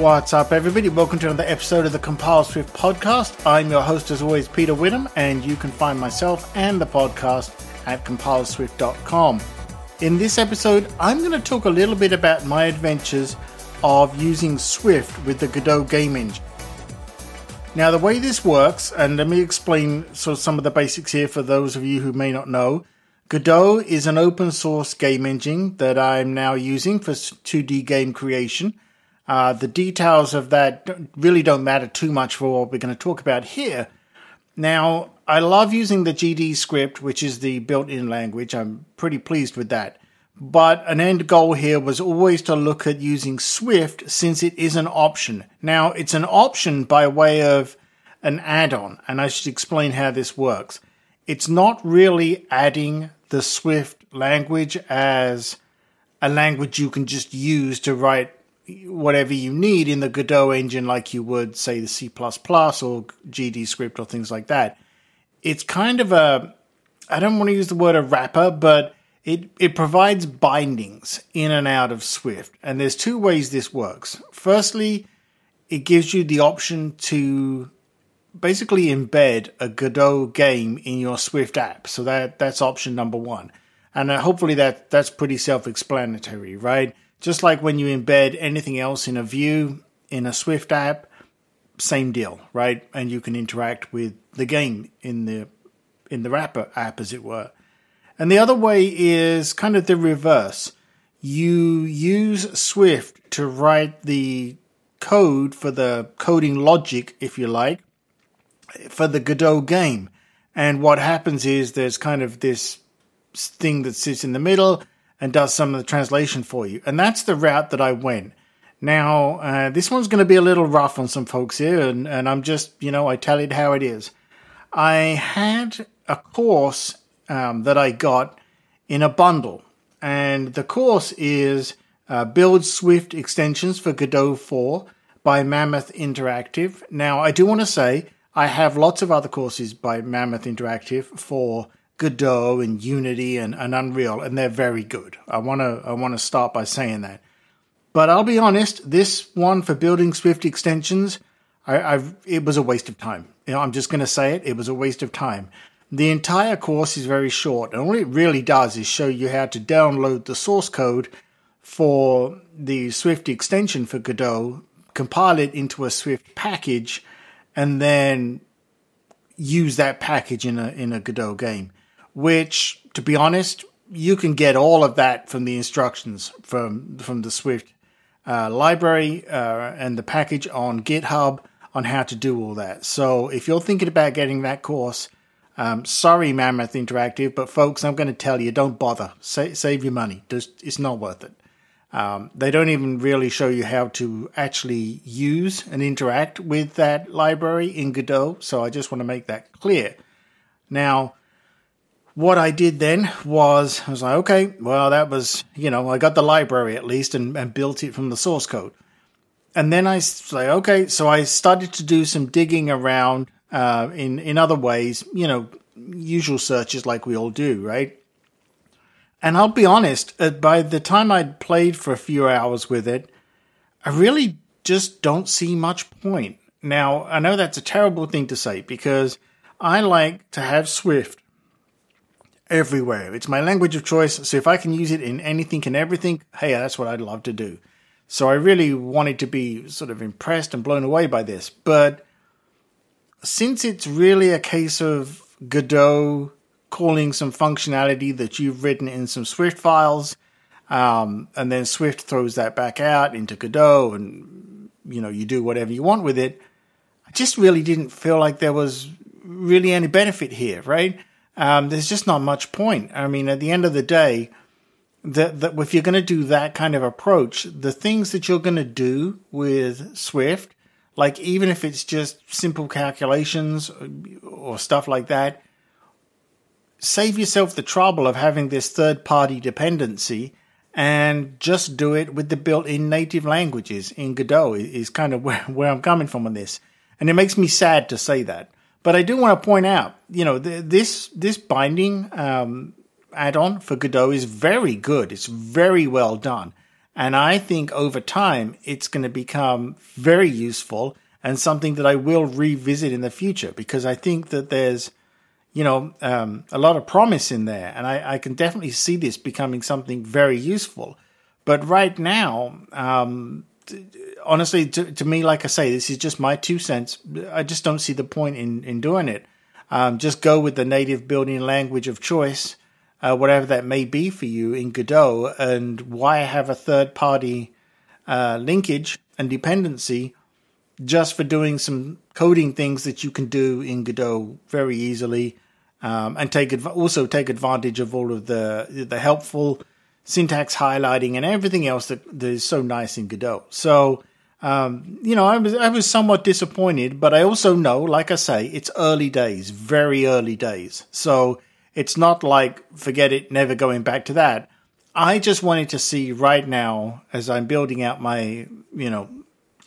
What's up, everybody? Welcome to another episode of the Compile Swift podcast. I'm your host, as always, Peter Witham, and you can find myself and the podcast at compileswift.com. In this episode, I'm going to talk a little bit about my adventures of using Swift with the Godot game engine. Now, the way this works, and let me explain sort of some of the basics here for those of you who may not know. Godot is an open source game engine that I'm now using for 2D game creation. Uh, the details of that really don't matter too much for what we're going to talk about here. Now, I love using the GD script, which is the built in language. I'm pretty pleased with that. But an end goal here was always to look at using Swift since it is an option. Now, it's an option by way of an add on, and I should explain how this works. It's not really adding the Swift language as a language you can just use to write whatever you need in the Godot engine, like you would, say, the C or GD script or things like that. It's kind of a, I don't want to use the word a wrapper, but it, it provides bindings in and out of Swift. And there's two ways this works. Firstly, it gives you the option to basically embed a Godot game in your Swift app. So that that's option number one, and uh, hopefully that that's pretty self-explanatory, right? Just like when you embed anything else in a view in a Swift app, same deal, right? And you can interact with the game in the in the wrapper app, as it were. And the other way is kind of the reverse. You use Swift to write the code for the coding logic, if you like, for the Godot game. And what happens is there's kind of this thing that sits in the middle and does some of the translation for you. And that's the route that I went. Now, uh, this one's going to be a little rough on some folks here, and, and I'm just, you know, I tell it how it is. I had a course um, that I got in a bundle, and the course is uh, Build Swift Extensions for Godot 4 by Mammoth Interactive. Now, I do want to say I have lots of other courses by Mammoth Interactive for Godot and Unity and, and Unreal, and they're very good. I want to I want to start by saying that. But I'll be honest, this one for building Swift extensions, I, I've it was a waste of time. You know, I'm just going to say it. It was a waste of time. The entire course is very short, and all it really does is show you how to download the source code for the Swift extension for Godot, compile it into a Swift package, and then use that package in a in a Godot game. Which, to be honest, you can get all of that from the instructions from from the Swift uh, library uh, and the package on GitHub on how to do all that. So if you're thinking about getting that course, um, sorry, Mammoth Interactive, but folks, I'm going to tell you, don't bother. Sa- save your money. Just, it's not worth it. Um, they don't even really show you how to actually use and interact with that library in Godot, so I just want to make that clear. Now, what I did then was I was like, okay, well, that was, you know, I got the library at least and, and built it from the source code. And then I like, okay, so I started to do some digging around uh, in, in other ways, you know, usual searches like we all do, right? And I'll be honest, uh, by the time I'd played for a few hours with it, I really just don't see much point. Now, I know that's a terrible thing to say because I like to have Swift everywhere. It's my language of choice, so if I can use it in anything and everything, hey, that's what I'd love to do. So I really wanted to be sort of impressed and blown away by this. But since it's really a case of Godot calling some functionality that you've written in some Swift files, um, and then Swift throws that back out into Godot, and you know you do whatever you want with it. I just really didn't feel like there was really any benefit here, right? Um, there's just not much point. I mean, at the end of the day, that, that if you're going to do that kind of approach, the things that you're going to do with Swift, like even if it's just simple calculations or stuff like that, save yourself the trouble of having this third party dependency and just do it with the built in native languages in Godot is kind of where, where I'm coming from on this. And it makes me sad to say that. But I do want to point out, you know, this this binding um, add-on for Godot is very good. It's very well done, And I think over time, it's going to become very useful and something that I will revisit in the future because I think that there's, you know, um, a lot of promise in there. And I, I, can definitely see this becoming something very useful. But right now, um, honestly, to, to, me, like I say, this is just my two cents. I just don't see the point in, in doing it. Um, just go with the native building language of choice uh, whatever that may be for you in Godot, and why have a third party uh, linkage and dependency just for doing some coding things that you can do in Godot very easily, um, and take adv- also take advantage of all of the the helpful syntax highlighting and everything else that, that is so nice in Godot. So. Um, you know, I was I was somewhat disappointed, but I also know, like I say, it's early days, very early days. So it's not like forget it, never going back to that. I just wanted to see right now, as I'm building out my, you know,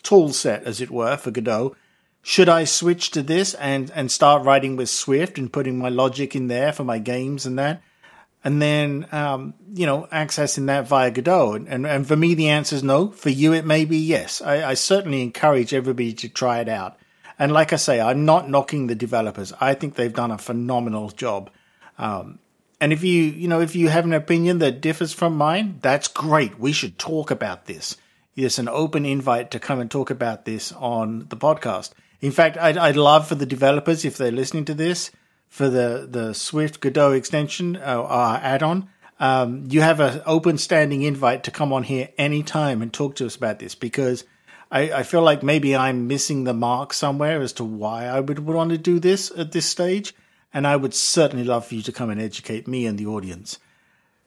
tool set, as it were, for Godot, should I switch to this and, and start writing with Swift and putting my logic in there for my games and that? And then, um, you know, accessing that via Godot. And, and, and, for me, the answer is no. For you, it may be yes. I, I certainly encourage everybody to try it out. And like I say, I'm not knocking the developers. I think they've done a phenomenal job. Um, and if you, you know, if you have an opinion that differs from mine, that's great. We should talk about this. It's an open invite to come and talk about this on the podcast. In fact, I'd, I'd love for the developers, if they're listening to this, for the, the Swift Godot extension uh, add-on, um, you have an open standing invite to come on here anytime and talk to us about this because I, I, feel like maybe I'm missing the mark somewhere as to why I would want to do this at this stage and I would certainly love for you to come and educate me and the audience.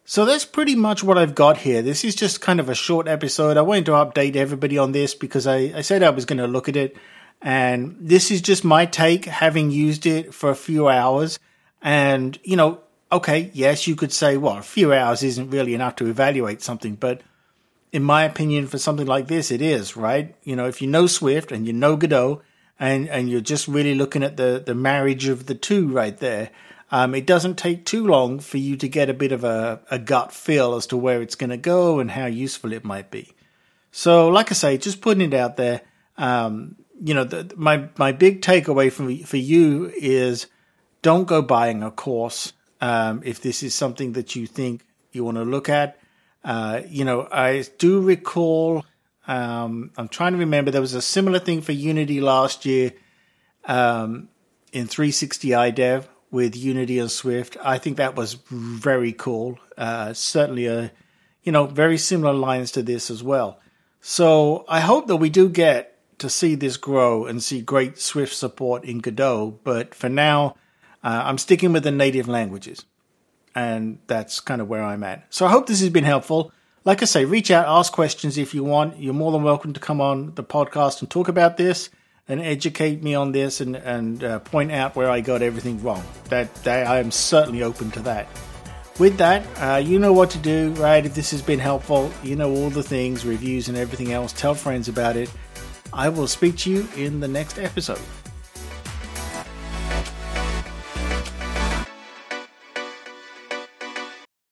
So that's pretty much what I've got here. This is just kind of a short episode. I wanted to update everybody on this because I, I said I was going to look at it. And this is just my take, having used it for a few hours. And, you know, okay, yes, you could say, well, a few hours isn't really enough to evaluate something. But in my opinion, for something like this, it is, right? You know, if you know Swift and you know Godot and and you're just really looking at the the marriage of the two right there. Um, it doesn't take too long for you to get a bit of a, a gut feel as to where it's going to go and how useful it might be. So, like I say, just putting it out there. Um, you know, the, my my big takeaway from for you is don't go buying a course um, if this is something that you think you want to look at. Uh, you know, I do recall um, I'm trying to remember. There was a similar thing for Unity last year um, in 360 iDev with Unity and Swift. I think that was very cool. Uh, certainly a, you know, very similar lines to this as well. So I hope that we do get to see this grow and see great Swift support in Godot. But for now, uh, I'm sticking with the native languages. And that's kind of where I'm at. So I hope this has been helpful like I say, reach out, ask questions if you want. You're more than welcome to come on the podcast and talk about this and educate me on this and, and uh, point out where I got everything wrong. That, that I am certainly open to that. With that, uh, you know what to do, right? If this has been helpful, you know all the things, reviews, and everything else. Tell friends about it. I will speak to you in the next episode.